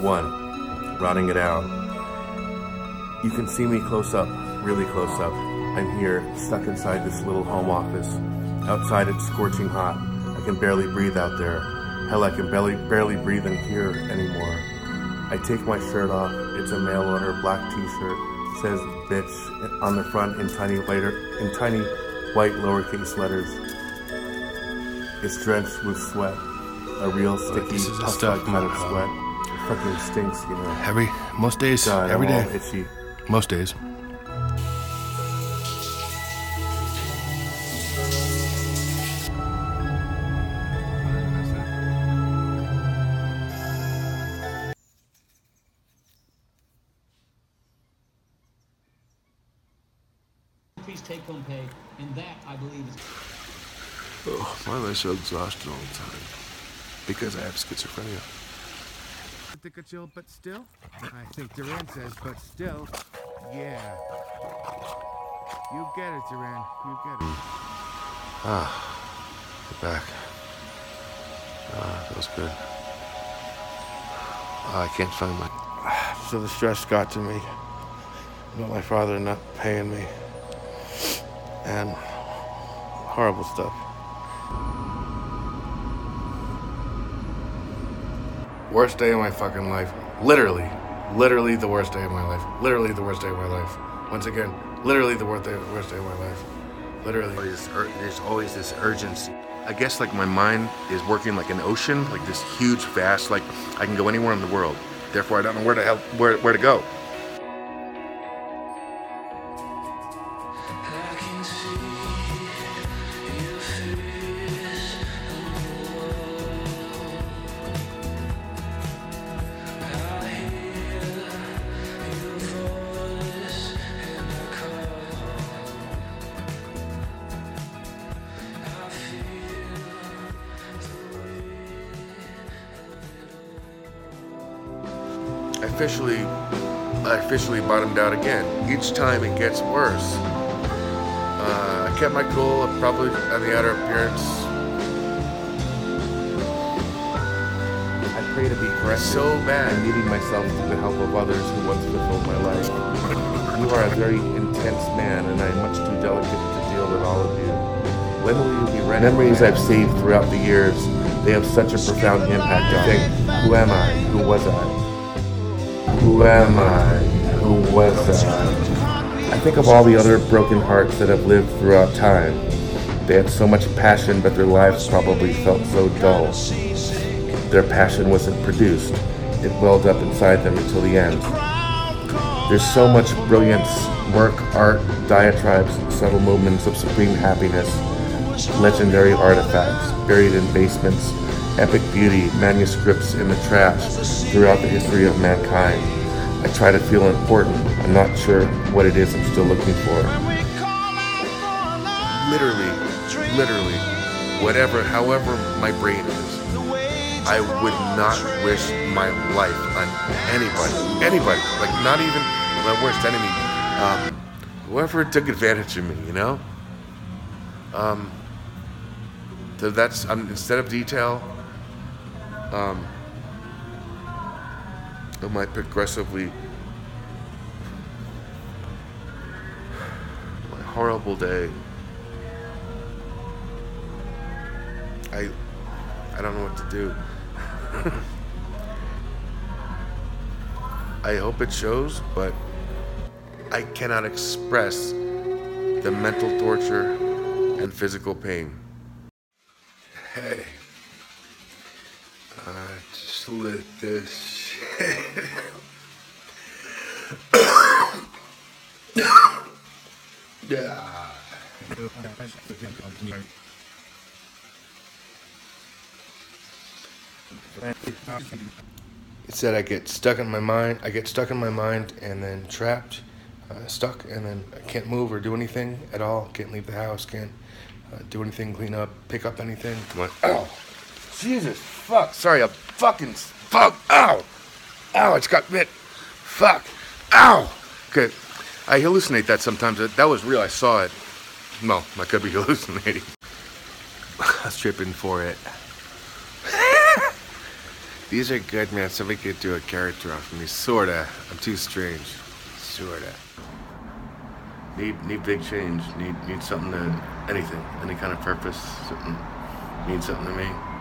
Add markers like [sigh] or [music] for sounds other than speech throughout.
One, rotting it out. You can see me close up, really close up. I'm here, stuck inside this little home office. Outside it's scorching hot. I can barely breathe out there. Hell, I can barely, barely breathe in here anymore. I take my shirt off. It's a mail order black t-shirt. Says bitch on the front in tiny later in tiny white lowercase letters. It's drenched with sweat. A real sticky, this is the puff stuff, kind of sweat. It fucking stinks, you know. Every most days, God, every I'm all itchy. most days. Increase take-home pay, and that, I believe, is Oh, why am I so exhausted all the time? Because I have schizophrenia. I think it's ill, but still? I think Duran says, but still. Yeah. You get it, Duran. You get it. Ah, get back. Ah, feels good. Ah, I can't find my. So the stress got to me about my father not paying me. And horrible stuff. Worst day of my fucking life. Literally. Literally the worst day of my life. Literally the worst day of my life. Once again, literally the worst day, worst day of my life. Literally. There's, there's always this urgency. I guess like my mind is working like an ocean, like this huge, vast, like I can go anywhere in the world. Therefore, I don't know where to help, where, where to go. Officially, I officially bottomed out again. Each time it gets worse. Uh, I kept my cool, probably on the outer appearance. I pray to be corrected. So bad. And leading myself to the help of others who once fulfilled my life. You are a very intense man, and I am much too delicate to deal with all of you. When will you be ready? Memories I've saved throughout the years, they have such a profound impact on me. Who am I? Who was I? Who am I? Who was I? I think of all the other broken hearts that have lived throughout time. They had so much passion, but their lives probably felt so dull. Their passion wasn't produced. It welled up inside them until the end. There's so much brilliance, work, art, diatribes, subtle moments of supreme happiness, legendary artifacts buried in basements, epic beauty, manuscripts in the trash throughout the history of mankind. I try to feel important. I'm not sure what it is I'm still looking for. Literally, literally, whatever, however my brain is, I would not wish my life on anybody, anybody, like not even my worst enemy, um, whoever took advantage of me, you know. Um, so that's um, instead of detail, um, I progressively. My horrible day. I I don't know what to do. [laughs] I hope it shows, but I cannot express the mental torture and physical pain. Hey, just lit this shit. yeah. It said I get stuck in my mind. I get stuck in my mind and then trapped, uh, stuck, and then I can't move or do anything at all. Can't leave the house. Can't uh, do anything, clean up, pick up anything. Ow, Jesus, fuck. Sorry, I'm fucking fuck. Ow, ow, it's got bit. Fuck, ow. Okay, I hallucinate that sometimes. That that was real. I saw it. No, I could be [laughs] hallucinating. I was tripping for it. [laughs] These are good, man. Somebody could do a character off of me. Sorta. I'm too strange. Sorta. Need need big change. Need need something to anything, any kind of purpose. Something mean something to me.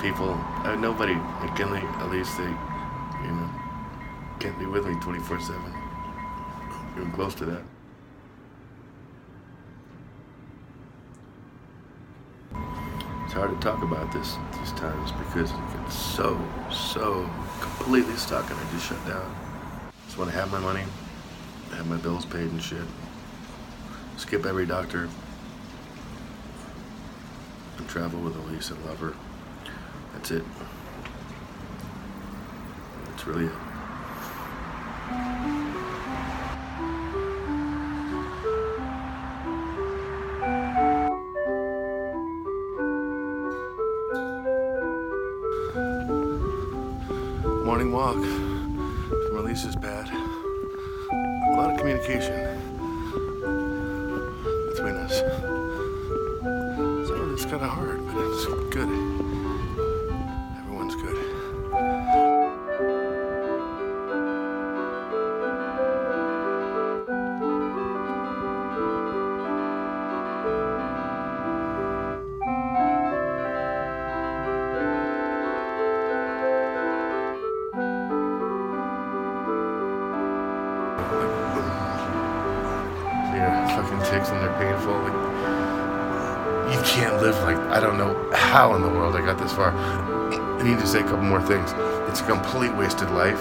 People, uh, nobody, McKinley, at least they, you know, can't be with me 24 7. Even close to that. It's hard to talk about this these times because it gets so, so completely stuck and I just shut down. Just want to have my money, have my bills paid and shit. Skip every doctor. And travel with Elise and love her. That's it. That's really it. Morning walk from Elise's bed. A lot of communication between us. Of it's kind of hard, but it's good. Yeah, chicks and they're painful. Like, you can't live like I don't know how in the world I got this far. I need to say a couple more things. It's a complete wasted life,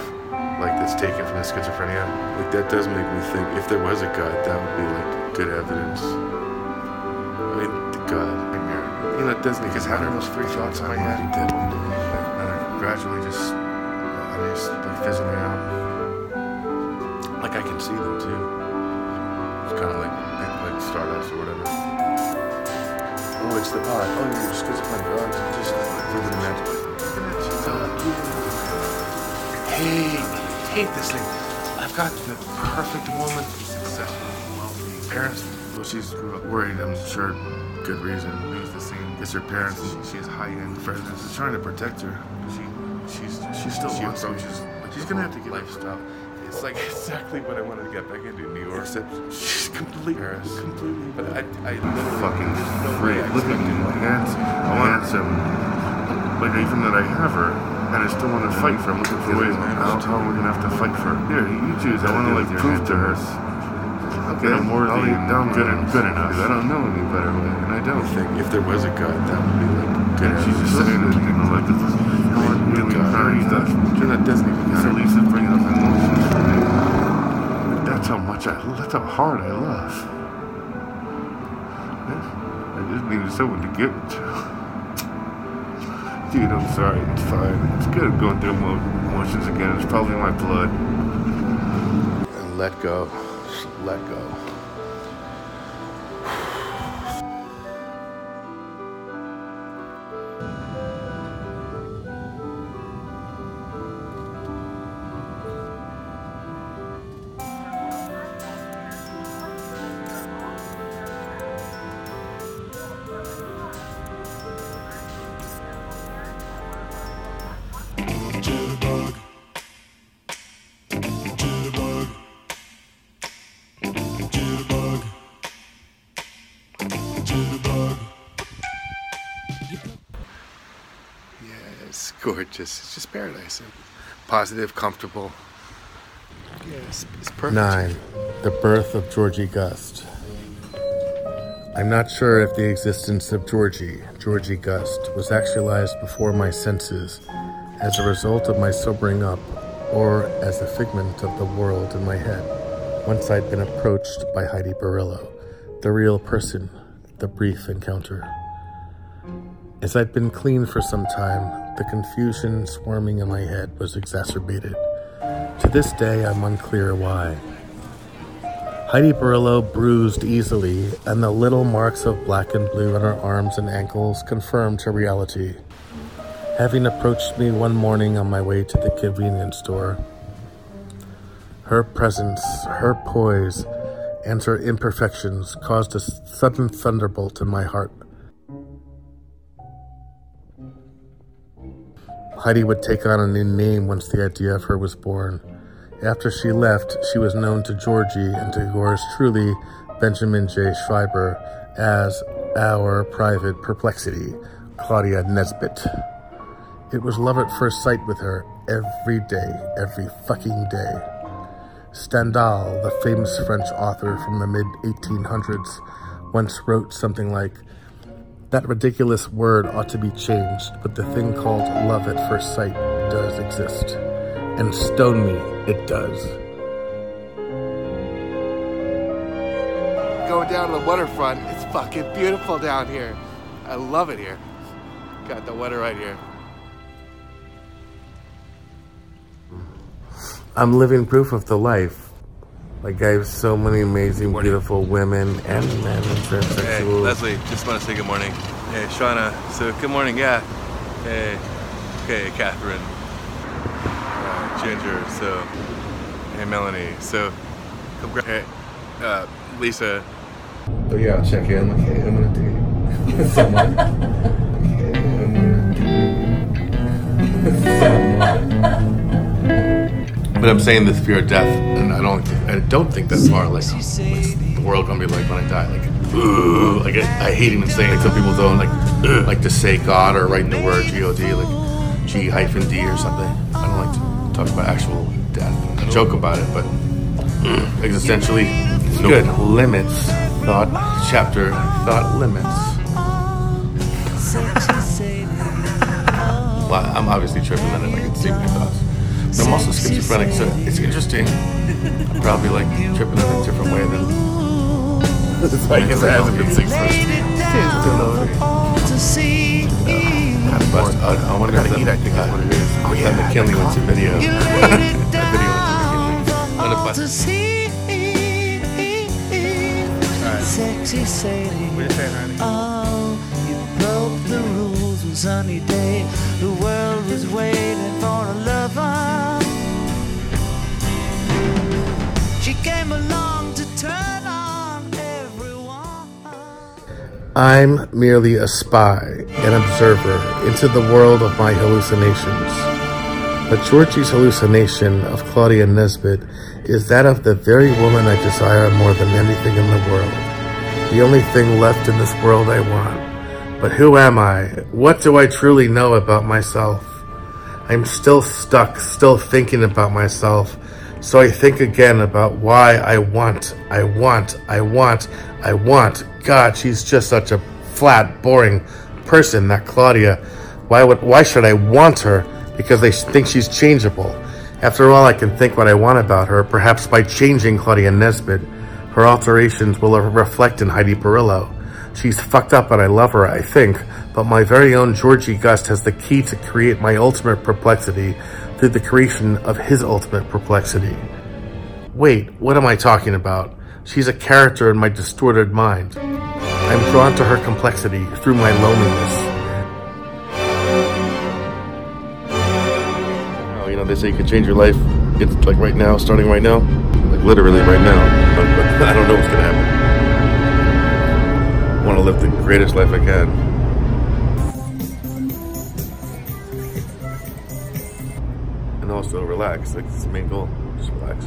like that's taken from the schizophrenia. Like that does make me think if there was a God, that would be like good evidence. I mean, the God, you know, it doesn't because having those three thoughts in my head, did, and they're uh, gradually just, I just like fizzling out. Like I can see them too. It's kind of like like, like Stardust or whatever. Oh, it's the pod. Oh, you're schizophrenic. Oh, it's just like vivid imagination. Hate, hate this thing. I've got the perfect woman. Successful, wealthy parents. Well, she's worried. I'm sure, good reason. The same. It's her parents. She has high-end friends. She's trying to protect her. She, she's, she still she wants approaches. She's gonna have to get lifestyle. It's like [laughs] exactly what I wanted to get back into New York. Except completely, Paris. completely. But I, I literally fucking no freak. way I Look at expected me, like handsome. I want some. Like even that I have her, and I still want to fight for. her. I'm looking for ways. How, how are we're gonna have to fight for? her? Here, you choose. I want to like prove to her. Okay, I'm worthy and down good, road. good enough. I don't know any better way, and I I don't. think if there was a God, that would be like good. And she's just saying it, you know, like this is really, really hard stuff. You're not Disney. This at least is bringing up emotions for me. That's how much That's how hard I love. I just needed someone to give it to. [laughs] Dude, I'm sorry. It's fine. It's good going through emotions again. It's probably my blood. And let go. Just let go. Gorgeous. It's just paradise. Positive, comfortable. It's, perfect. 9. The birth of Georgie Gust. I'm not sure if the existence of Georgie, Georgie Gust, was actualized before my senses as a result of my sobering up or as a figment of the world in my head once I'd been approached by Heidi Barillo, the real person, the brief encounter. As I'd been clean for some time, the confusion swarming in my head was exacerbated. To this day, I'm unclear why. Heidi Barillo bruised easily, and the little marks of black and blue on her arms and ankles confirmed her reality. Having approached me one morning on my way to the convenience store, her presence, her poise, and her imperfections caused a sudden thunderbolt in my heart. Heidi would take on a new name once the idea of her was born. After she left, she was known to Georgie and to yours truly, Benjamin J. Schreiber, as our private perplexity, Claudia Nesbit. It was love at first sight with her every day, every fucking day. Stendhal, the famous French author from the mid 1800s, once wrote something like, That ridiculous word ought to be changed, but the thing called love at first sight does exist. And stone me, it does. Going down to the waterfront, it's fucking beautiful down here. I love it here. Got the water right here. I'm living proof of the life. Like I have so many amazing, beautiful women and men and transsexuals. Hey. Leslie, just want to say good morning. Hey, Shauna, so good morning, yeah. Hey, okay, Catherine. Uh, Ginger, so. Hey, Melanie, so. Congra- hey, uh, Lisa. So yeah, I'll check in. Like, hey, I'm gonna date [laughs] someone. [laughs] But I'm saying the fear of death, and I don't, I don't think that's far. Like, what's the world gonna be like when I die? Like, ugh, like I, I hate even saying. Like some people don't like, ugh, like to say God or writing the word G O D, like G hyphen D or something. I don't like to talk about actual death. I joke about it, but ugh, existentially, it's good. Limits thought chapter thought limits. well, I'm obviously tripping on it. I can see my thoughts. But I'm also schizophrenic, so it's interesting. I'm probably like tripping in a different way than. [laughs] It's like it hasn't been six months. But uh, I wonder if that, I think that's what it is. Oh yeah, that McKinley went to video. [laughs] that video went to McKinley. On a bus. Sexy Sadie. Oh, you broke the rules on sunny day. The world was waiting for a lover. I'm merely a spy, an observer into the world of my hallucinations. But Georgie's hallucination of Claudia Nesbit is that of the very woman I desire more than anything in the world. The only thing left in this world I want. But who am I? What do I truly know about myself? I'm still stuck, still thinking about myself. So I think again about why I want, I want, I want, I want. God, she's just such a flat, boring person, that Claudia. Why would, why should I want her? Because they think she's changeable. After all, I can think what I want about her. Perhaps by changing Claudia Nesbit, her alterations will reflect in Heidi Perillo. She's fucked up and I love her, I think, but my very own Georgie Gust has the key to create my ultimate perplexity through the creation of his ultimate perplexity. Wait, what am I talking about? She's a character in my distorted mind. I'm drawn to her complexity through my loneliness. Oh, you know, they say you can change your life. It's like right now, starting right now. Like literally right now. But I don't know what's gonna happen. I want to live the greatest life I can. Also relax. Like, it's the main goal. Just relax.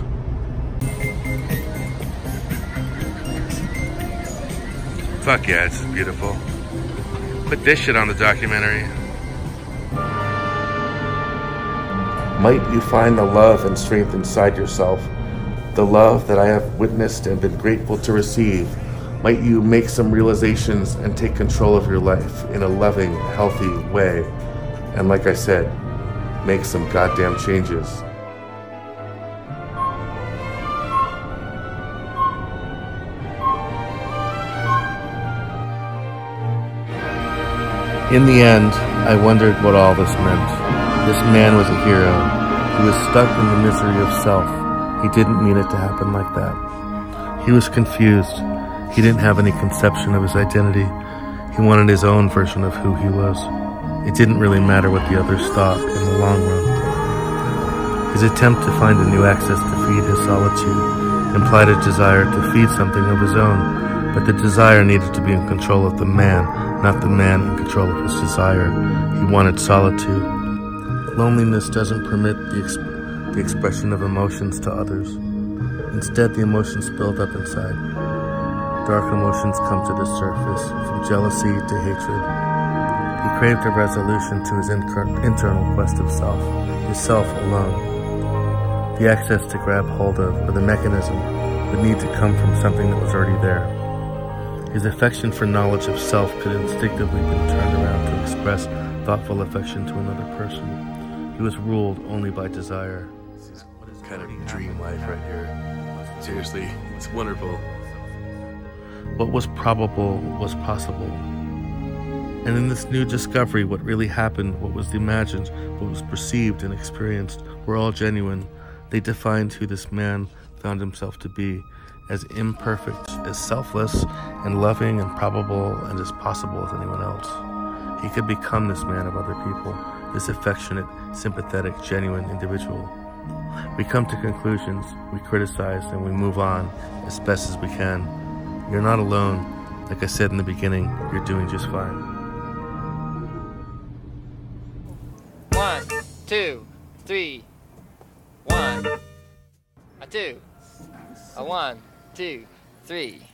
Fuck yeah, is beautiful. Put this shit on the documentary. Might you find the love and strength inside yourself, the love that I have witnessed and been grateful to receive. Might you make some realizations and take control of your life in a loving, healthy way. And like I said, make some goddamn changes. In the end, I wondered what all this meant. This man was a hero. He was stuck in the misery of self. He didn't mean it to happen like that. He was confused. He didn't have any conception of his identity. He wanted his own version of who he was. It didn't really matter what the others thought in the long run. His attempt to find a new access to feed his solitude implied a desire to feed something of his own, but the desire needed to be in control of the man, not the man in control of his desire. He wanted solitude. Loneliness doesn't permit the, ex- the expression of emotions to others. Instead, the emotions build up inside. Dark emotions come to the surface, from jealousy to hatred. He craved a resolution to his internal quest of self, his self alone. The access to grab hold of, or the mechanism, would need to come from something that was already there. His affection for knowledge of self could instinctively be turned around to express thoughtful affection to another person. He was ruled only by desire. Kind of dream life right here. Seriously, it's wonderful. What was probable was possible. And in this new discovery, what really happened, what was imagined, what was perceived and experienced, were all genuine. They defined who this man found himself to be as imperfect, as selfless and loving and probable and as possible as anyone else. He could become this man of other people, this affectionate, sympathetic, genuine individual. We come to conclusions, we criticize, and we move on as best as we can. You're not alone. Like I said in the beginning, you're doing just fine. One, two, three.